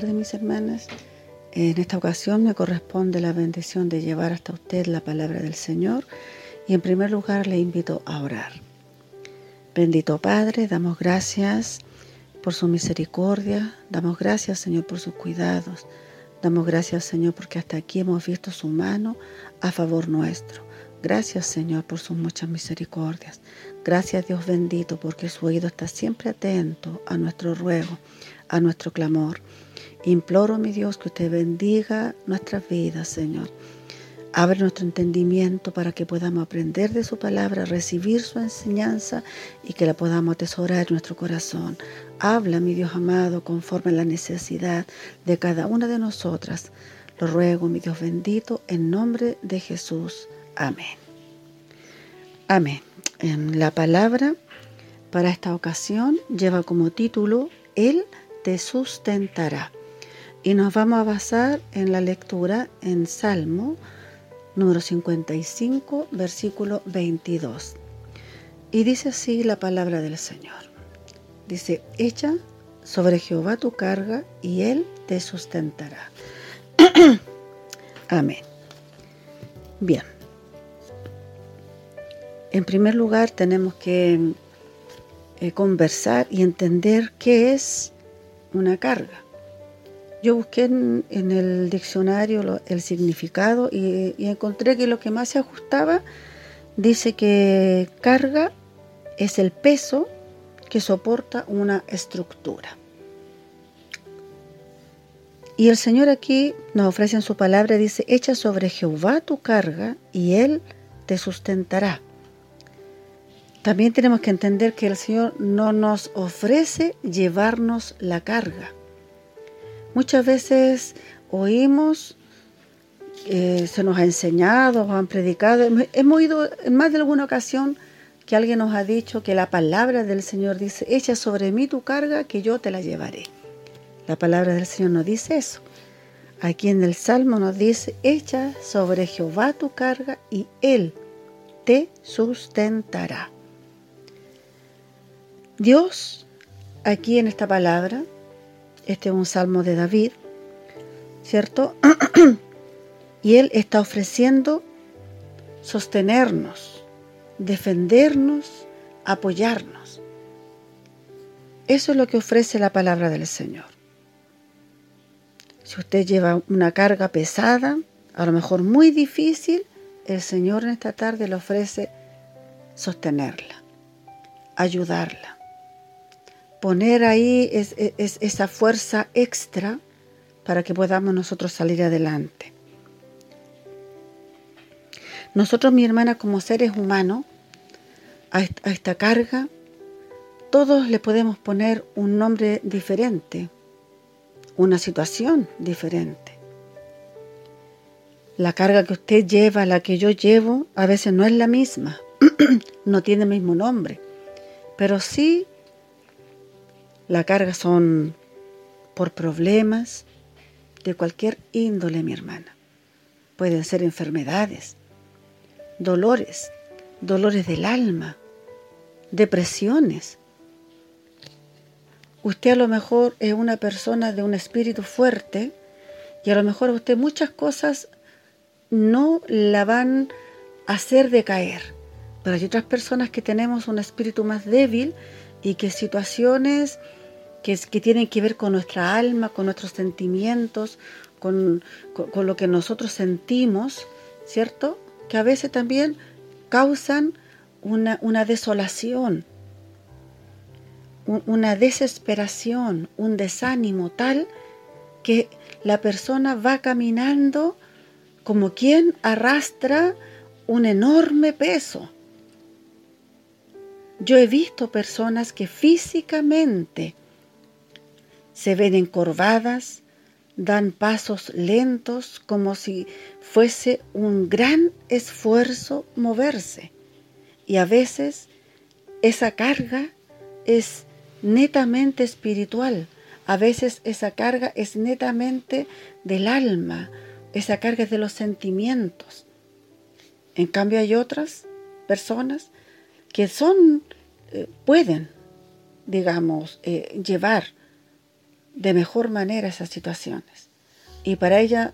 tardes, mis hermanas. En esta ocasión me corresponde la bendición de llevar hasta usted la palabra del Señor y en primer lugar le invito a orar. Bendito Padre, damos gracias por su misericordia, damos gracias Señor por sus cuidados, damos gracias Señor porque hasta aquí hemos visto su mano a favor nuestro. Gracias Señor por sus muchas misericordias. Gracias Dios bendito porque su oído está siempre atento a nuestro ruego, a nuestro clamor. Imploro, mi Dios, que usted bendiga nuestras vidas, Señor. Abre nuestro entendimiento para que podamos aprender de su palabra, recibir su enseñanza y que la podamos atesorar en nuestro corazón. Habla, mi Dios amado, conforme a la necesidad de cada una de nosotras. Lo ruego, mi Dios bendito, en nombre de Jesús. Amén. Amén. En la palabra para esta ocasión lleva como título Él te sustentará. Y nos vamos a basar en la lectura en Salmo número 55, versículo 22. Y dice así la palabra del Señor. Dice, echa sobre Jehová tu carga y él te sustentará. Amén. Bien. En primer lugar tenemos que eh, conversar y entender qué es una carga. Yo busqué en, el diccionario el significado y, encontré que lo que más se ajustaba dice que carga es el peso que soporta una estructura. Y el Señor aquí nos ofrece en su palabra, dice, echa sobre Jehová tu carga y Él te sustentará. También tenemos que entender que el Señor no nos ofrece llevarnos la carga. Muchas veces oímos, eh, se nos ha enseñado, nos han predicado, hemos oído en más de alguna ocasión que alguien nos ha dicho que la palabra del Señor dice, echa sobre mí tu carga que yo te la llevaré. La palabra del Señor no dice eso. Aquí en el Salmo nos dice, echa sobre Jehová tu carga y Él te sustentará. Dios, aquí en esta palabra, este es un salmo de David, ¿cierto? y él está ofreciendo sostenernos, defendernos, apoyarnos. Eso es lo que ofrece la palabra del Señor. Si usted lleva una carga pesada, a lo mejor muy difícil, el Señor en esta tarde le ofrece sostenerla, ayudarla poner ahí es, esa fuerza extra para que podamos nosotros salir adelante. Nosotros, mi hermana, como seres humanos, a esta carga, todos le podemos poner un nombre diferente, una situación diferente. La carga que usted lleva, la que yo llevo, a veces no es la misma, no tiene el mismo nombre, pero sí la carga son por problemas de cualquier índole, mi hermana. Pueden ser enfermedades, dolores, dolores del alma, depresiones. Usted a lo mejor es una persona de un espíritu fuerte y a lo mejor usted muchas cosas no la van a hacer decaer. Pero hay otras personas que tenemos un espíritu más débil y que situaciones que, tienen que ver con nuestra alma, con nuestros sentimientos, con, lo que nosotros sentimos, ¿cierto? Que a veces también causan una, una desolación, una desesperación, un desánimo tal que la persona va caminando como quien arrastra un enorme peso. Yo he visto personas que físicamente se ven encorvadas, dan pasos lentos como si fuese un gran esfuerzo moverse. Y a veces esa carga es netamente espiritual, a veces esa carga es netamente del alma, esa carga es de los sentimientos. En cambio hay otras personas que son, eh, pueden, digamos, eh, llevar de mejor manera esas situaciones. Y para ella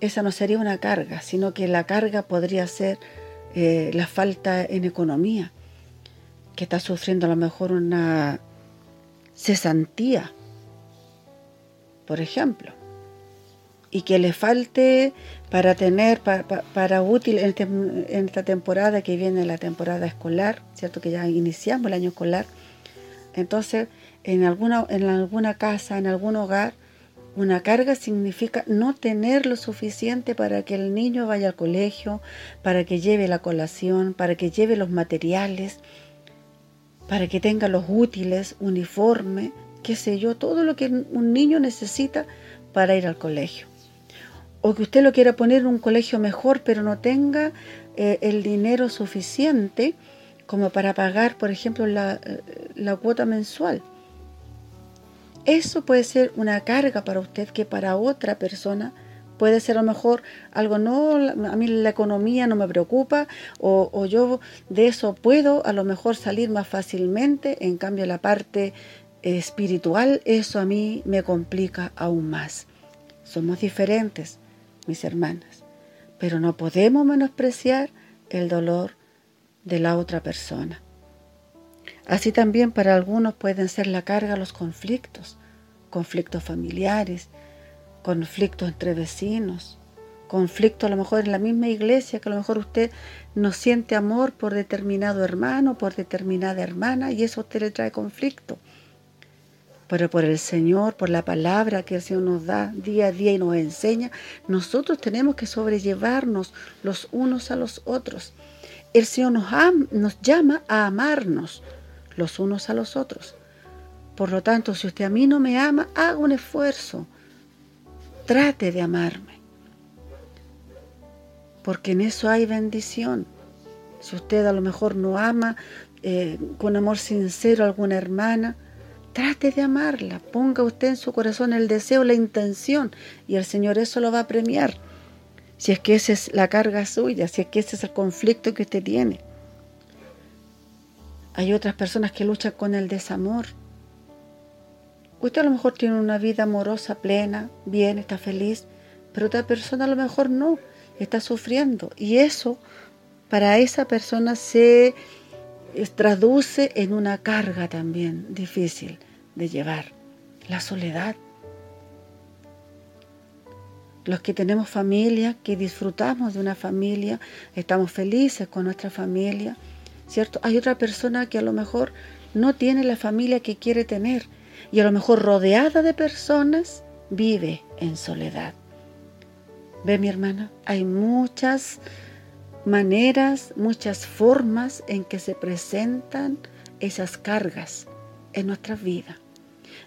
esa no sería una carga, sino que la carga podría ser eh, la falta en economía, que está sufriendo a lo mejor una cesantía, por ejemplo, y que le falte para tener, para, útil este, en, esta temporada que viene la temporada escolar, ¿cierto? Que ya iniciamos el año escolar. Entonces, en alguna, en alguna casa, en algún hogar, una carga significa no tener lo suficiente para que el niño vaya al colegio, para que lleve la colación, para que lleve los materiales, para que tenga los útiles, uniforme, qué sé yo, todo lo que un niño necesita para ir al colegio. O que usted lo quiera poner en un colegio mejor, pero no tenga eh, el dinero suficiente como para pagar, por ejemplo, la, eh, la cuota mensual. Eso puede ser una carga para usted que para otra persona puede ser a lo mejor algo, no, a mí la economía no me preocupa o, yo de eso puedo a lo mejor salir más fácilmente, en cambio la parte espiritual, eso a mí me complica aún más. Somos diferentes, mis hermanas, pero no podemos menospreciar el dolor de la otra persona. Así también para algunos pueden ser la carga los conflictos, conflictos familiares, conflictos entre vecinos, conflictos a lo mejor en la misma iglesia, que a lo mejor usted no siente amor por determinado hermano, por determinada hermana, y eso a usted le trae conflicto. Pero por el Señor, por la palabra que el Señor nos da día a día y nos enseña, nosotros tenemos que sobrellevarnos los unos a los otros. El Señor nos, nos llama a amarnos, los unos a los otros. Por lo tanto, si usted a mí no me ama, haga un esfuerzo. Trate de amarme. Porque en eso hay bendición. Si usted a lo mejor no ama eh, con amor sincero a alguna hermana, trate de amarla. Ponga usted en su corazón el deseo, la intención, y el Señor eso lo va a premiar. Si es que esa es la carga suya, si es que ese es el conflicto que usted tiene. Hay otras personas que luchan con el desamor. Usted a lo mejor tiene una vida amorosa plena, bien, está feliz, pero otra persona a lo mejor no, está sufriendo. Y eso para esa persona se traduce en una carga también difícil de llevar, la soledad. Los que tenemos familia, que disfrutamos de una familia, estamos felices con nuestra familia, ¿cierto? Hay otra persona que a lo mejor no tiene la familia que quiere tener y a lo mejor rodeada de personas vive en soledad. Ve mi hermana, hay muchas maneras, muchas formas en que se presentan esas cargas en nuestras vidas.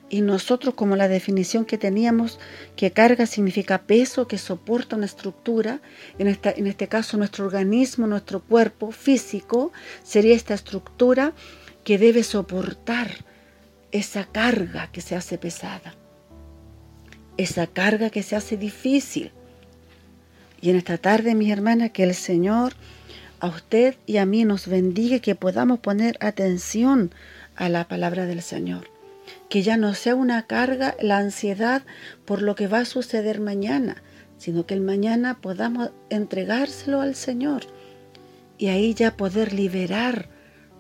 Y nosotros, como la definición que teníamos, que carga significa peso que soporta una estructura, en, esta, en este caso nuestro organismo, nuestro cuerpo físico, sería esta estructura que debe soportar esa carga que se hace pesada, esa carga que se hace difícil. Y en esta tarde, mis hermanas, que el Señor a usted y a mí nos bendiga que podamos poner atención a la palabra del Señor que ya no sea una carga la ansiedad por lo que va a suceder mañana, sino que el mañana podamos entregárselo al Señor y ahí ya poder liberar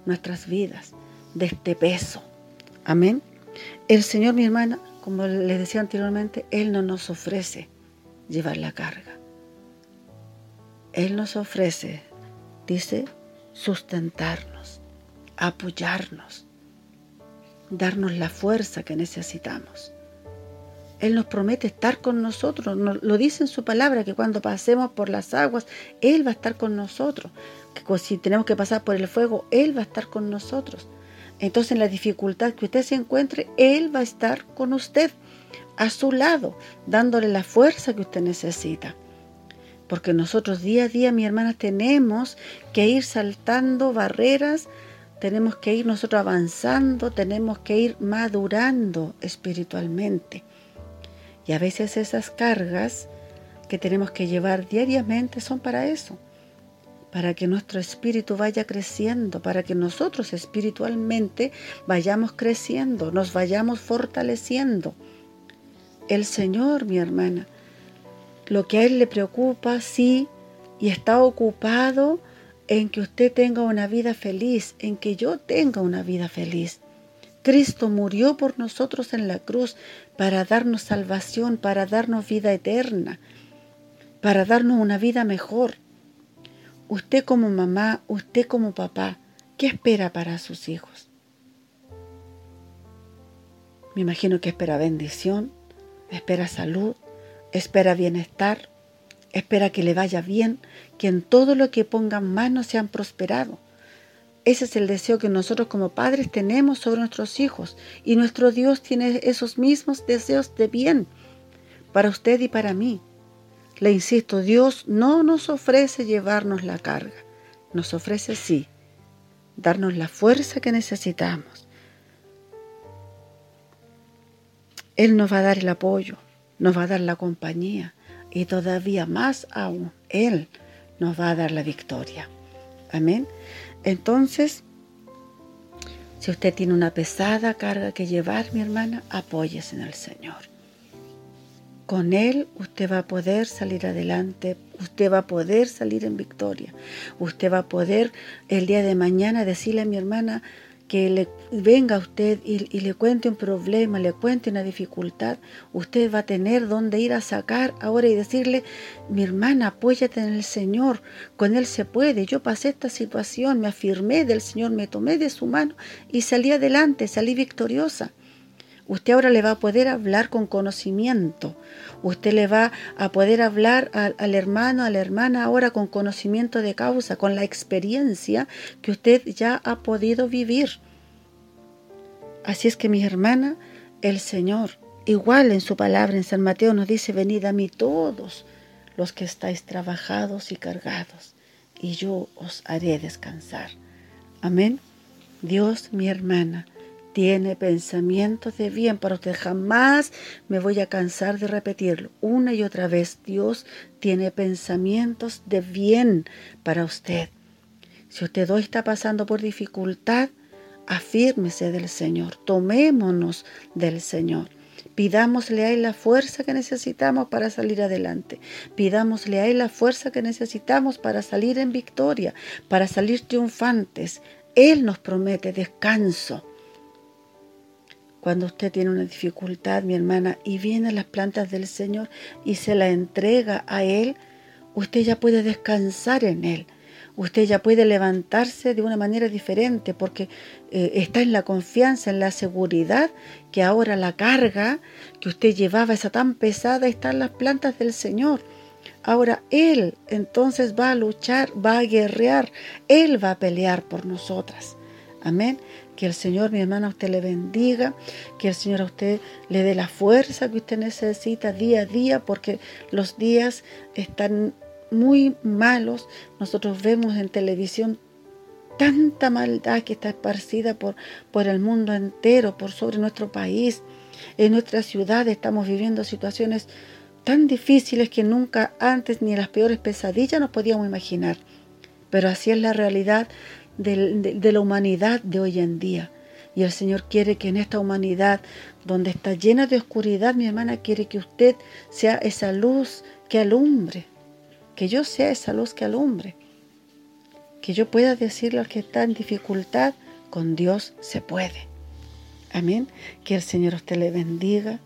nuestras vidas de este peso. Amén. El Señor, mi hermana, como les decía anteriormente, Él no nos ofrece llevar la carga. Él nos ofrece, dice, sustentarnos, apoyarnos, darnos la fuerza que necesitamos. Él nos promete estar con nosotros, lo dice en su palabra, que cuando pasemos por las aguas, Él va a estar con nosotros, que si tenemos que pasar por el fuego, Él va a estar con nosotros. Entonces en la dificultad que usted se encuentre, Él va a estar con usted, a su lado, dándole la fuerza que usted necesita. Porque nosotros día a día, mi hermana, tenemos que ir saltando barreras tenemos que ir nosotros avanzando, tenemos que ir madurando espiritualmente. Y a veces esas cargas que tenemos que llevar diariamente son para eso, para que nuestro espíritu vaya creciendo, para que nosotros espiritualmente vayamos creciendo, nos vayamos fortaleciendo. el Señor, mi hermana. Lo que a Él le preocupa, sí, y está ocupado en que usted tenga una vida feliz, en que yo tenga una vida feliz. Cristo murió por nosotros en la cruz para darnos salvación, para darnos vida eterna, para darnos una vida mejor. Usted como mamá, usted como papá, ¿qué espera para sus hijos? Me imagino que espera bendición, espera salud, espera bienestar, espera que le vaya bien, que en todo lo que pongan manos sean prosperado. Ese es el deseo que nosotros como padres tenemos sobre nuestros hijos y nuestro Dios tiene esos mismos deseos de bien para usted y para mí. Le insisto, Dios no nos ofrece llevarnos la carga, nos ofrece sí, darnos la fuerza que necesitamos. Él nos va a dar el apoyo, nos va a dar la compañía y todavía más aún, Él nos va a dar la victoria. Amén. Entonces, si usted tiene una pesada carga que llevar, mi hermana, apóyese en el Señor. Con Él usted va a poder salir adelante, usted va a poder salir en victoria, usted va a poder el día de mañana decirle a mi hermana, que le venga usted y, le cuente un problema, le cuente una dificultad, usted va a tener donde ir a sacar ahora y decirle, mi hermana, apóyate en el Señor, con Él se puede. Yo pasé esta situación, me afirmé del Señor, me tomé de su mano y salí adelante, salí victoriosa. Usted ahora le va a poder hablar con conocimiento. Usted le va a poder hablar al, hermano, a la hermana ahora con conocimiento de causa, con la experiencia que usted ya ha podido vivir. Así es que mi hermana, el Señor, igual en su palabra en San Mateo nos dice, venid a mí todos los que estáis trabajados y cargados, y yo os haré descansar. Amén. Dios, mi hermana, tiene pensamientos de bien para usted. Jamás me voy a cansar de repetirlo. Una y otra vez, Dios tiene pensamientos de bien para usted. Si usted hoy está pasando por dificultad, afírmese del Señor, tomémonos del Señor. Pidámosle a Él la fuerza que necesitamos para salir adelante. Pidámosle a Él la fuerza que necesitamos para salir en victoria, para salir triunfantes. Él nos promete descanso. Cuando usted tiene una dificultad, mi hermana, y viene a las plantas del Señor y se la entrega a Él, usted ya puede descansar en Él. Usted ya puede levantarse de una manera diferente porque eh, está en la confianza, en la seguridad que ahora la carga que usted llevaba, esa tan pesada, está en las plantas del Señor. Ahora Él entonces va a luchar, va a guerrear, Él va a pelear por nosotras. Amén. Que el Señor, mi hermana, a usted le bendiga, que el Señor a usted le dé la fuerza que usted necesita día a día, porque los días están muy malos. Nosotros vemos en televisión tanta maldad que está esparcida por, por el mundo entero, por sobre nuestro país. En nuestra ciudad estamos viviendo situaciones tan difíciles que nunca antes ni las peores pesadillas nos podíamos imaginar. Pero así es la realidad de, la humanidad de hoy en día. Y el Señor quiere que en esta humanidad, donde está llena de oscuridad, mi hermana quiere que usted sea esa luz que alumbre, que yo sea esa luz que alumbre, que yo pueda decirle al que está en dificultad, con Dios se puede. Amén. Que el Señor usted le bendiga.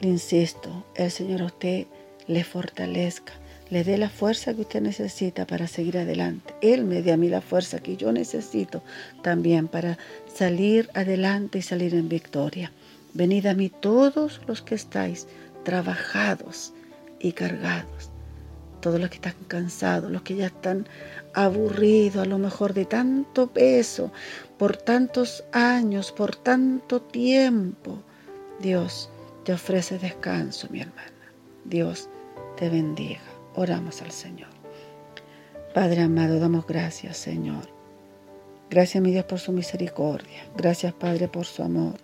Le insisto, el Señor usted le fortalezca le dé la fuerza que usted necesita para seguir adelante. Él me dé a mí la fuerza que yo necesito también para salir adelante y salir en victoria. Venid a mí todos los que estáis trabajados y cargados. Todos los que están cansados, los que ya están aburridos a lo mejor de tanto peso, por tantos años, por tanto tiempo. Dios te ofrece descanso, mi hermana. Dios te bendiga. Oramos al Señor. Padre amado, damos gracias, Señor. Gracias, mi Dios, por su misericordia. Gracias, Padre, por su amor.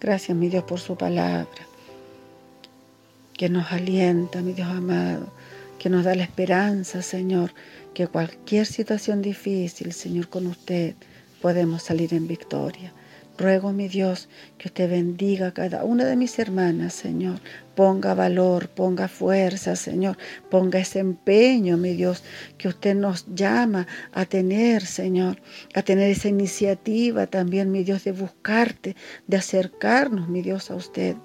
Gracias, mi Dios, por su palabra, que nos alienta, mi Dios amado, que nos da la esperanza, Señor, que cualquier situación difícil, Señor, con usted podemos salir en victoria. Ruego, mi Dios, que usted bendiga a cada una de mis hermanas, Señor. Ponga valor, ponga fuerza, Señor. Ponga ese empeño, mi Dios, que usted nos llama a tener, Señor. A tener esa iniciativa también, mi Dios, de buscarte, de acercarnos, mi Dios, a usted.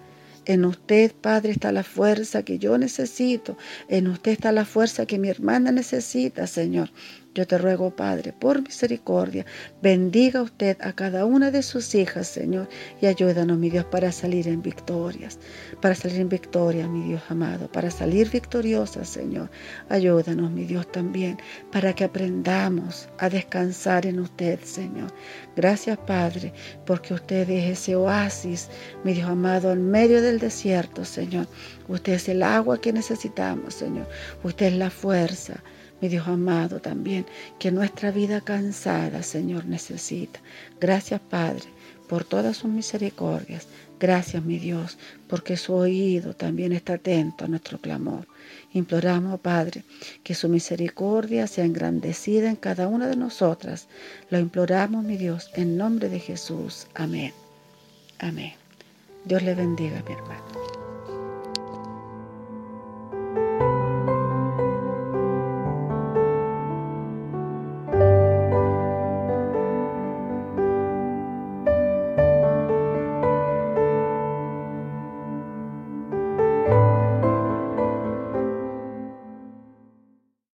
En usted, Padre, está la fuerza que yo necesito. En usted está la fuerza que mi hermana necesita, Señor. Yo te ruego, Padre, por misericordia, bendiga usted a cada una de sus hijas, Señor, y ayúdanos, mi Dios, para salir en victorias, para salir en victoria, mi Dios amado, para salir victoriosas, Señor. Ayúdanos, mi Dios, también, para que aprendamos a descansar en usted, Señor. Gracias, Padre, porque usted es ese oasis, mi Dios amado, en medio del desierto, Señor. Usted es el agua que necesitamos, Señor. Usted es la fuerza mi Dios amado también, que nuestra vida cansada, Señor, necesita. Gracias, Padre, por todas sus misericordias. Gracias, mi Dios, porque su oído también está atento a nuestro clamor. Imploramos, Padre, que su misericordia sea engrandecida en cada una de nosotras. Lo imploramos, mi Dios, en nombre de Jesús. Amén. Amén. Dios le bendiga, mi hermano.